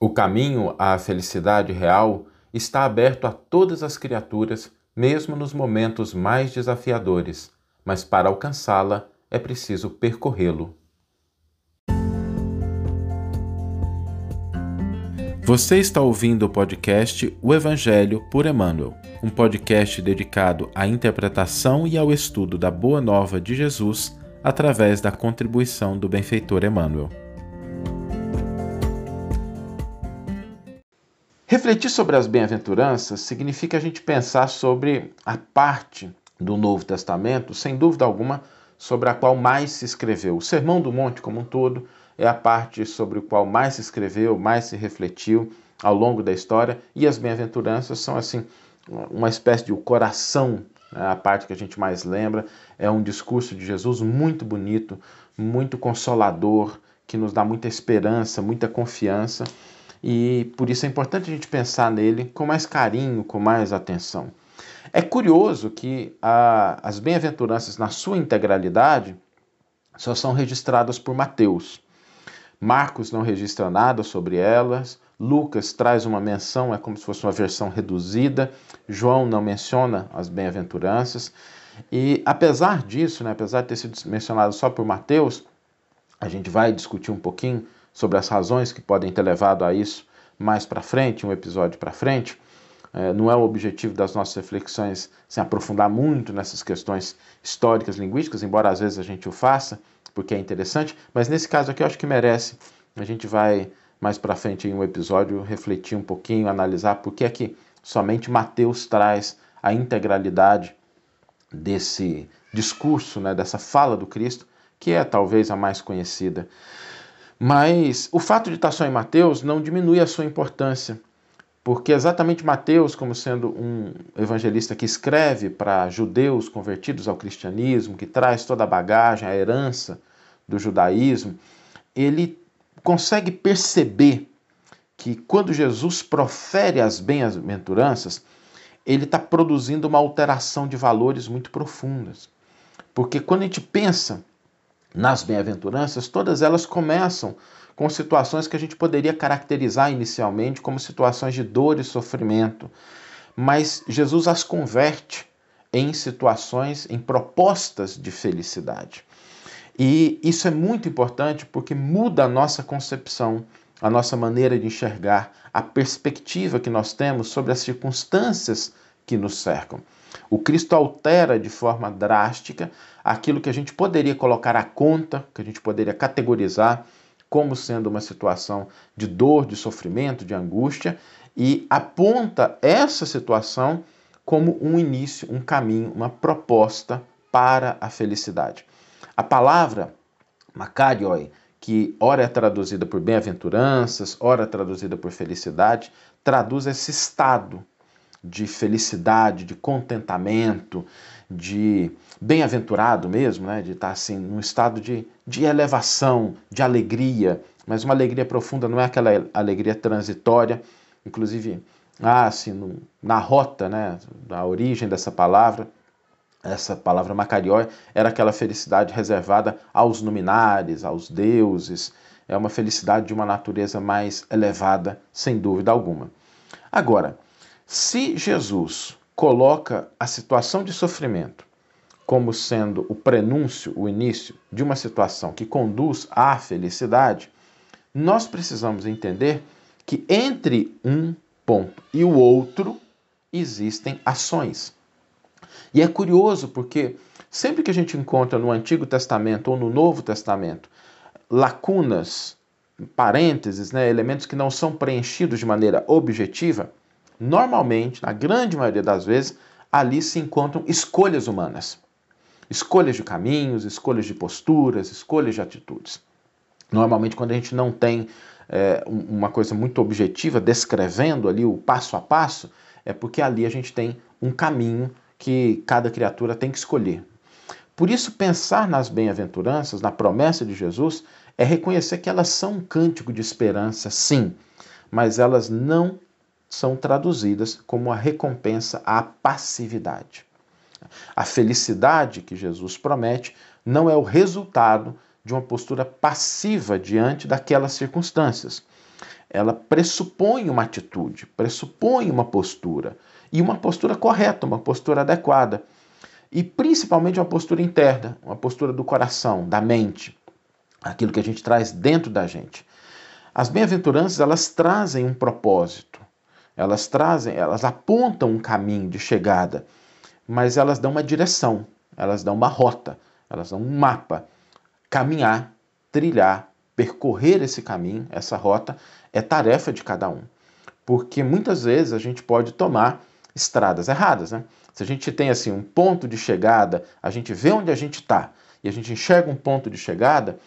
O caminho à felicidade real está aberto a todas as criaturas, mesmo nos momentos mais desafiadores, mas para alcançá-la é preciso percorrê-lo. Você está ouvindo o podcast O Evangelho por Emmanuel, um podcast dedicado à interpretação e ao estudo da Boa Nova de Jesus através da contribuição do benfeitor Emmanuel. Refletir sobre as bem-aventuranças significa a gente pensar sobre a parte do Novo Testamento, sem dúvida alguma, sobre a qual mais se escreveu. O Sermão do Monte, como um todo, é a parte sobre o qual mais se escreveu, mais se refletiu ao longo da história, e as bem-aventuranças são assim uma espécie de coração, né? a parte que a gente mais lembra, é um discurso de Jesus muito bonito, muito consolador, que nos dá muita esperança, muita confiança, e por isso é importante a gente pensar nele com mais carinho, com mais atenção. É curioso que a, as bem-aventuranças, na sua integralidade, só são registradas por Mateus. Marcos não registra nada sobre elas, Lucas traz uma menção, é como se fosse uma versão reduzida, João não menciona as bem-aventuranças, e apesar disso, né, apesar de ter sido mencionado só por Mateus, a gente vai discutir um pouquinho sobre as razões que podem ter levado a isso mais para frente, um episódio para frente. É, não é o objetivo das nossas reflexões se aprofundar muito nessas questões históricas, linguísticas, embora às vezes a gente o faça, porque é interessante, mas nesse caso aqui eu acho que merece. A gente vai mais para frente em um episódio refletir um pouquinho, analisar por que é que somente Mateus traz a integralidade desse discurso, né, dessa fala do Cristo, que é talvez a mais conhecida. Mas o fato de estar só em Mateus não diminui a sua importância, porque exatamente Mateus, como sendo um evangelista que escreve para judeus convertidos ao cristianismo, que traz toda a bagagem, a herança do judaísmo, ele consegue perceber que quando Jesus profere as bem-aventuranças, ele está produzindo uma alteração de valores muito profundas. Porque quando a gente pensa nas bem-aventuranças, todas elas começam com situações que a gente poderia caracterizar inicialmente como situações de dor e sofrimento, mas Jesus as converte em situações, em propostas de felicidade. E isso é muito importante porque muda a nossa concepção, a nossa maneira de enxergar, a perspectiva que nós temos sobre as circunstâncias que nos cercam. O Cristo altera de forma drástica aquilo que a gente poderia colocar à conta, que a gente poderia categorizar como sendo uma situação de dor, de sofrimento, de angústia, e aponta essa situação como um início, um caminho, uma proposta para a felicidade. A palavra Makarioi, que ora é traduzida por bem-aventuranças, ora é traduzida por felicidade, traduz esse estado de felicidade, de contentamento, de bem-aventurado mesmo, né? de estar assim num estado de, de elevação, de alegria, mas uma alegria profunda, não é aquela alegria transitória, inclusive ah, assim, no, na rota né, da origem dessa palavra, essa palavra macarió era aquela felicidade reservada aos luminares, aos deuses, é uma felicidade de uma natureza mais elevada, sem dúvida alguma. Agora, se Jesus coloca a situação de sofrimento como sendo o prenúncio, o início de uma situação que conduz à felicidade, nós precisamos entender que entre um ponto e o outro existem ações. E é curioso porque sempre que a gente encontra no Antigo Testamento ou no Novo Testamento lacunas, parênteses, né, elementos que não são preenchidos de maneira objetiva, normalmente, na grande maioria das vezes, ali se encontram escolhas humanas. Escolhas de caminhos, escolhas de posturas, escolhas de atitudes. Normalmente, quando a gente não tem é, uma coisa muito objetiva, descrevendo ali o passo a passo, é porque ali a gente tem um caminho que cada criatura tem que escolher. Por isso, pensar nas bem-aventuranças, na promessa de Jesus, é reconhecer que elas são um cântico de esperança, sim, mas elas não são traduzidas como a recompensa à passividade. A felicidade que Jesus promete não é o resultado de uma postura passiva diante daquelas circunstâncias. ela pressupõe uma atitude, pressupõe uma postura, e uma postura correta, uma postura adequada. E principalmente uma postura interna, uma postura do coração, da mente, aquilo que a gente traz dentro da gente. As bem-aventuranças, elas trazem um propósito. Elas trazem, elas apontam um caminho de chegada, mas elas dão uma direção, elas dão uma rota, elas dão um mapa. Caminhar, trilhar, percorrer esse caminho, essa rota, é tarefa de cada um. Porque muitas vezes a gente pode tomar estradas erradas, né? Se a gente tem assim um ponto de chegada, a gente vê onde a gente está e a gente enxerga um ponto de chegada,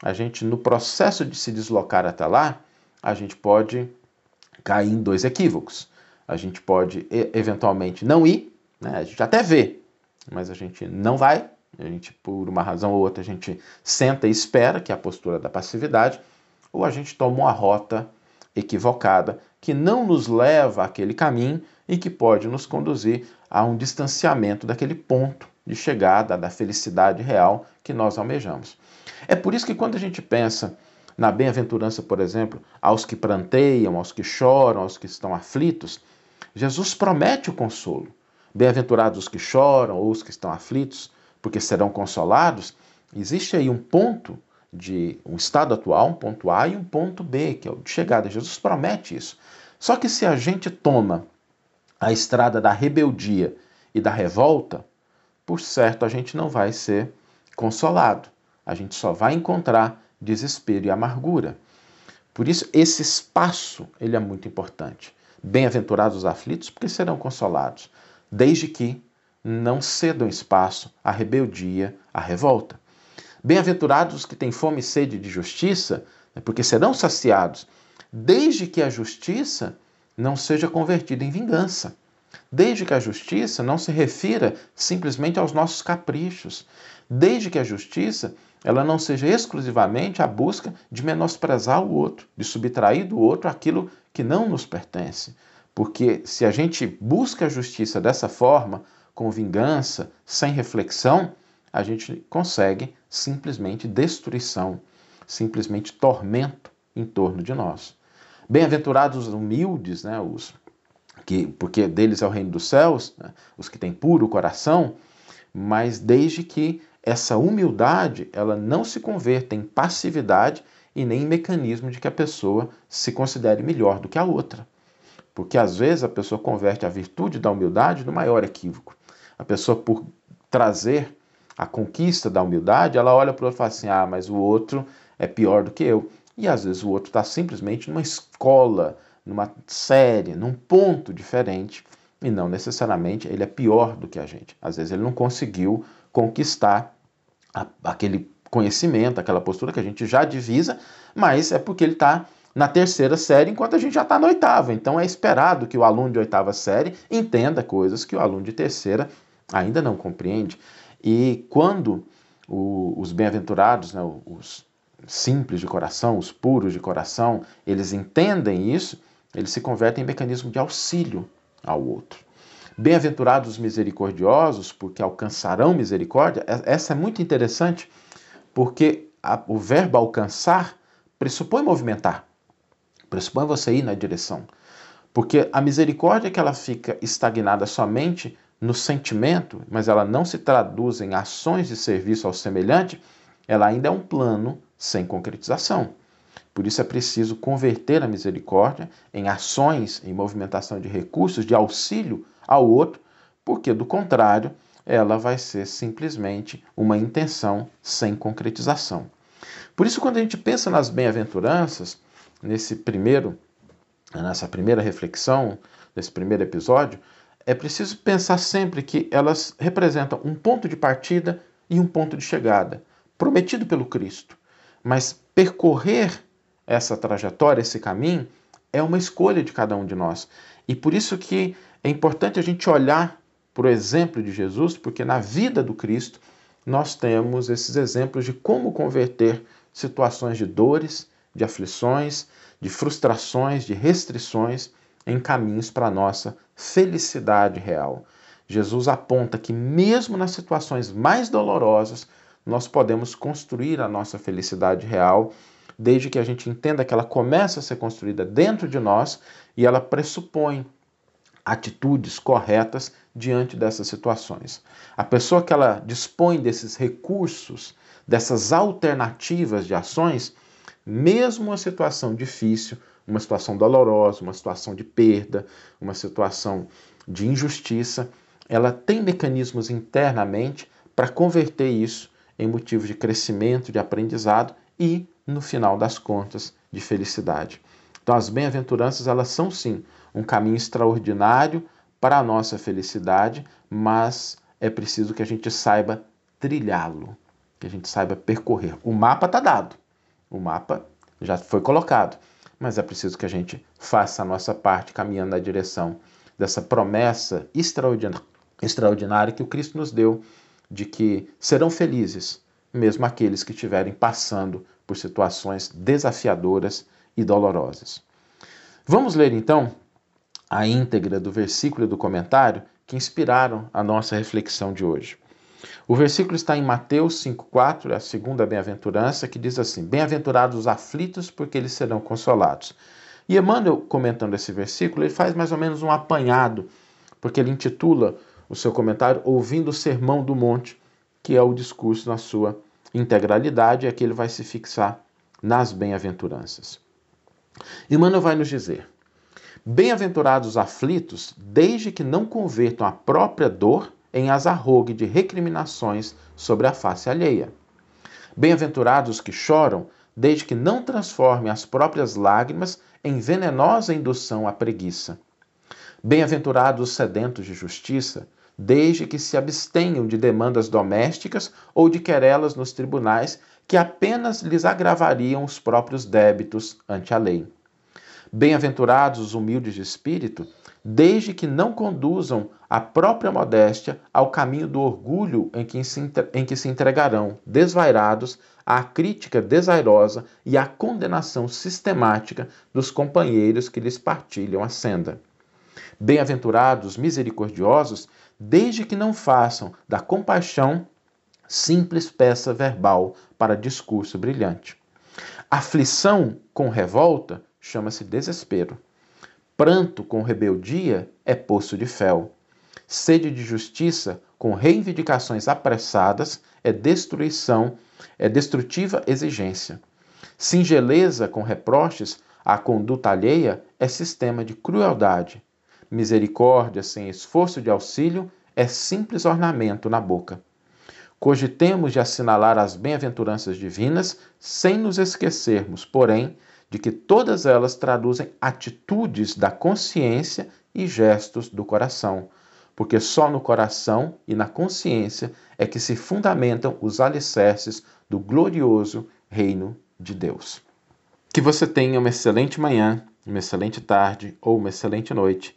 a gente no processo de se deslocar até lá, a gente pode cair em dois equívocos. A gente pode eventualmente não ir, né? a gente até vê, mas a gente não vai, a gente por uma razão ou outra a gente senta e espera, que é a postura da passividade, ou a gente toma uma rota equivocada que não nos leva àquele caminho e que pode nos conduzir a um distanciamento daquele ponto de chegada da felicidade real que nós almejamos. É por isso que quando a gente pensa na bem-aventurança, por exemplo, aos que pranteiam, aos que choram, aos que estão aflitos, Jesus promete o consolo. Bem-aventurados os que choram ou os que estão aflitos, porque serão consolados. Existe aí um ponto de um estado atual, um ponto A e um ponto B, que é o de chegada. Jesus promete isso. Só que se a gente toma a estrada da rebeldia e da revolta, por certo a gente não vai ser consolado. A gente só vai encontrar desespero e amargura. Por isso esse espaço ele é muito importante. Bem-aventurados os aflitos, porque serão consolados, desde que não cedam espaço à rebeldia, à revolta. Bem-aventurados os que têm fome e sede de justiça, né, porque serão saciados, desde que a justiça não seja convertida em vingança. Desde que a justiça não se refira simplesmente aos nossos caprichos. Desde que a justiça ela não seja exclusivamente a busca de menosprezar o outro, de subtrair do outro aquilo que não nos pertence. Porque se a gente busca a justiça dessa forma, com vingança, sem reflexão, a gente consegue simplesmente destruição, simplesmente tormento em torno de nós. Bem-aventurados os humildes, né, os que, porque deles é o reino dos céus, né, os que têm puro coração, mas desde que essa humildade ela não se converta em passividade e nem em mecanismo de que a pessoa se considere melhor do que a outra. Porque às vezes a pessoa converte a virtude da humildade no maior equívoco. A pessoa, por trazer a conquista da humildade, ela olha para o outro e fala assim: ah, mas o outro é pior do que eu. E às vezes o outro está simplesmente numa escola, numa série, num ponto diferente, e não necessariamente ele é pior do que a gente. Às vezes ele não conseguiu conquistar a, aquele conhecimento, aquela postura que a gente já divisa, mas é porque ele está na terceira série, enquanto a gente já está na oitava. Então é esperado que o aluno de oitava série entenda coisas que o aluno de terceira ainda não compreende. E quando o, os bem-aventurados, né, os simples de coração, os puros de coração, eles entendem isso, eles se convertem em mecanismo de auxílio ao outro. Bem-aventurados os misericordiosos, porque alcançarão misericórdia. Essa é muito interessante, porque a, o verbo alcançar pressupõe movimentar, pressupõe você ir na direção. Porque a misericórdia que ela fica estagnada somente no sentimento, mas ela não se traduz em ações de serviço ao semelhante, ela ainda é um plano sem concretização. Por isso é preciso converter a misericórdia em ações, em movimentação de recursos, de auxílio ao outro, porque do contrário, ela vai ser simplesmente uma intenção sem concretização. Por isso, quando a gente pensa nas bem-aventuranças, nesse primeiro, nessa primeira reflexão, nesse primeiro episódio, é preciso pensar sempre que elas representam um ponto de partida e um ponto de chegada, prometido pelo Cristo. Mas percorrer essa trajetória, esse caminho, é uma escolha de cada um de nós. E por isso que é importante a gente olhar para o exemplo de Jesus, porque na vida do Cristo nós temos esses exemplos de como converter situações de dores, de aflições, de frustrações, de restrições em caminhos para a nossa felicidade real. Jesus aponta que, mesmo nas situações mais dolorosas, nós podemos construir a nossa felicidade real, desde que a gente entenda que ela começa a ser construída dentro de nós e ela pressupõe atitudes corretas diante dessas situações. A pessoa que ela dispõe desses recursos, dessas alternativas de ações, mesmo uma situação difícil, uma situação dolorosa, uma situação de perda, uma situação de injustiça, ela tem mecanismos internamente para converter isso em motivo de crescimento, de aprendizado e, no final das contas, de felicidade. Então, as bem-aventuranças, elas são sim um caminho extraordinário para a nossa felicidade, mas é preciso que a gente saiba trilhá-lo, que a gente saiba percorrer. O mapa está dado, o mapa já foi colocado, mas é preciso que a gente faça a nossa parte caminhando na direção dessa promessa extraordinária, que o Cristo nos deu de que serão felizes mesmo aqueles que estiverem passando por situações desafiadoras e dolorosas. Vamos ler então a íntegra do versículo e do comentário que inspiraram a nossa reflexão de hoje. O versículo está em Mateus 5,4, é a segunda bem-aventurança, que diz assim: Bem-aventurados os aflitos, porque eles serão consolados. E Emmanuel, comentando esse versículo, ele faz mais ou menos um apanhado, porque ele intitula o seu comentário Ouvindo o Sermão do Monte, que é o discurso na sua integralidade, e aqui ele vai se fixar nas bem-aventuranças. Emmanuel vai nos dizer: Bem-aventurados os aflitos, desde que não convertam a própria dor em azarrogue de recriminações sobre a face alheia. Bem-aventurados os que choram, desde que não transformem as próprias lágrimas em venenosa indução à preguiça. Bem-aventurados os sedentos de justiça, desde que se abstenham de demandas domésticas ou de querelas nos tribunais que apenas lhes agravariam os próprios débitos ante a lei. Bem-aventurados os humildes de espírito, desde que não conduzam a própria modéstia ao caminho do orgulho em que se, em que se entregarão, desvairados, à crítica desairosa e à condenação sistemática dos companheiros que lhes partilham a senda. Bem-aventurados misericordiosos, desde que não façam da compaixão simples peça verbal para discurso brilhante. Aflição com revolta chama-se desespero. Pranto com rebeldia é poço de fel. Sede de justiça com reivindicações apressadas é destruição, é destrutiva exigência. Singeleza com reproches à conduta alheia é sistema de crueldade. Misericórdia sem esforço de auxílio é simples ornamento na boca. Cogitemos de assinalar as bem-aventuranças divinas sem nos esquecermos, porém, de que todas elas traduzem atitudes da consciência e gestos do coração, porque só no coração e na consciência é que se fundamentam os alicerces do glorioso reino de Deus. Que você tenha uma excelente manhã, uma excelente tarde ou uma excelente noite